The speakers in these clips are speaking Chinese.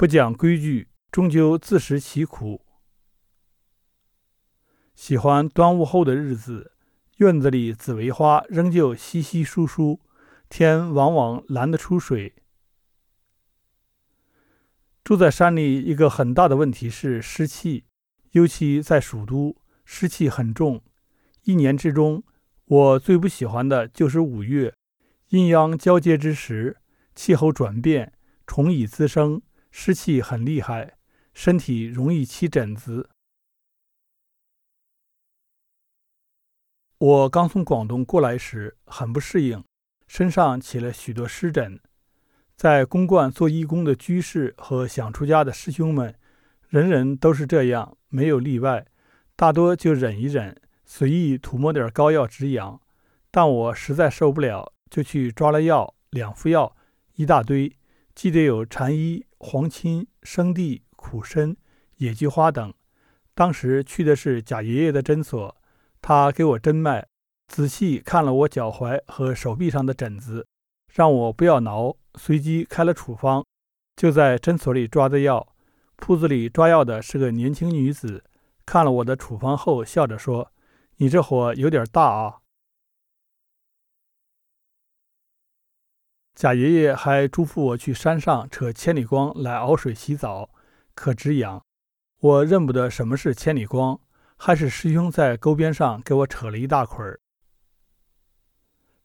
不讲规矩，终究自食其苦。喜欢端午后的日子，院子里紫薇花仍旧稀稀疏疏，天往往蓝得出水。住在山里，一个很大的问题是湿气，尤其在蜀都，湿气很重。一年之中，我最不喜欢的就是五月，阴阳交接之时，气候转变，虫蚁滋生。湿气很厉害，身体容易起疹子。我刚从广东过来时很不适应，身上起了许多湿疹。在公馆做义工的居士和想出家的师兄们，人人都是这样，没有例外。大多就忍一忍，随意涂抹点膏药止痒。但我实在受不了，就去抓了药，两副药，一大堆，记得有蝉衣。黄芩、生地、苦参、野菊花等。当时去的是贾爷爷的诊所，他给我诊脉，仔细看了我脚踝和手臂上的疹子，让我不要挠，随即开了处方。就在诊所里抓的药，铺子里抓药的是个年轻女子，看了我的处方后，笑着说：“你这火有点大啊。”贾爷爷还嘱咐我去山上扯千里光来熬水洗澡，可止痒。我认不得什么是千里光，还是师兄在沟边上给我扯了一大捆儿。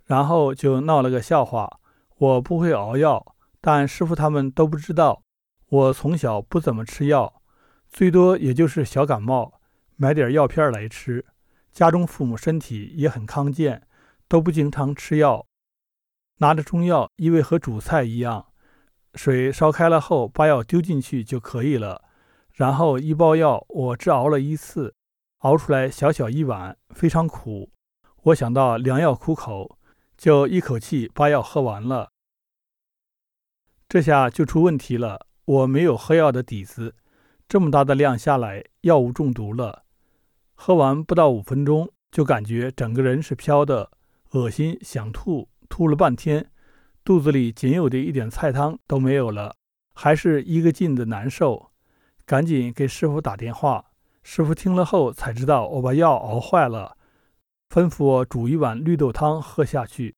然后就闹了个笑话：我不会熬药，但师傅他们都不知道。我从小不怎么吃药，最多也就是小感冒，买点药片来吃。家中父母身体也很康健，都不经常吃药。拿着中药，因为和煮菜一样，水烧开了后，把药丢进去就可以了。然后一包药，我只熬了一次，熬出来小小一碗，非常苦。我想到良药苦口，就一口气把药喝完了。这下就出问题了，我没有喝药的底子，这么大的量下来，药物中毒了。喝完不到五分钟，就感觉整个人是飘的，恶心，想吐。吐了半天，肚子里仅有的一点菜汤都没有了，还是一个劲的难受。赶紧给师傅打电话，师傅听了后才知道我把药熬坏了，吩咐我煮一碗绿豆汤喝下去。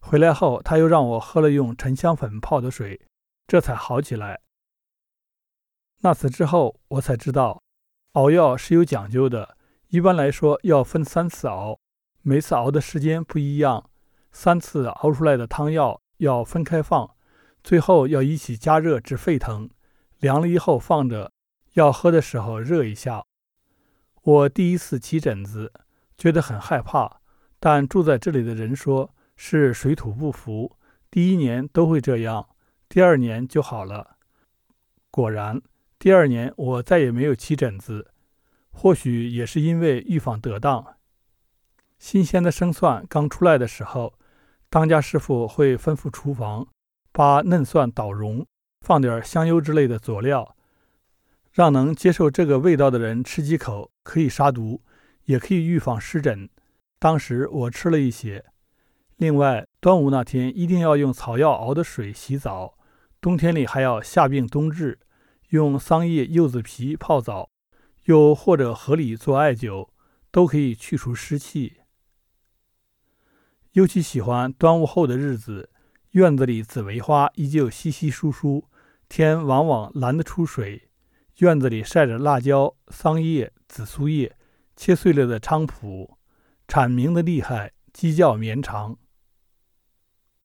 回来后，他又让我喝了用沉香粉泡的水，这才好起来。那次之后，我才知道熬药是有讲究的，一般来说要分三次熬，每次熬的时间不一样。三次熬出来的汤药要分开放，最后要一起加热至沸腾，凉了以后放着，要喝的时候热一下。我第一次起疹子，觉得很害怕，但住在这里的人说是水土不服，第一年都会这样，第二年就好了。果然，第二年我再也没有起疹子，或许也是因为预防得当。新鲜的生蒜刚出来的时候。当家师傅会吩咐厨房把嫩蒜捣融，放点香油之类的佐料，让能接受这个味道的人吃几口，可以杀毒，也可以预防湿疹。当时我吃了一些。另外，端午那天一定要用草药熬的水洗澡，冬天里还要夏病冬治，用桑叶、柚子皮泡澡，又或者河里做艾灸，都可以去除湿气。尤其喜欢端午后的日子，院子里紫薇花依旧稀稀疏疏，天往往蓝得出水。院子里晒着辣椒、桑叶、紫苏叶，切碎了的菖蒲，蝉鸣的厉害，鸡叫绵长。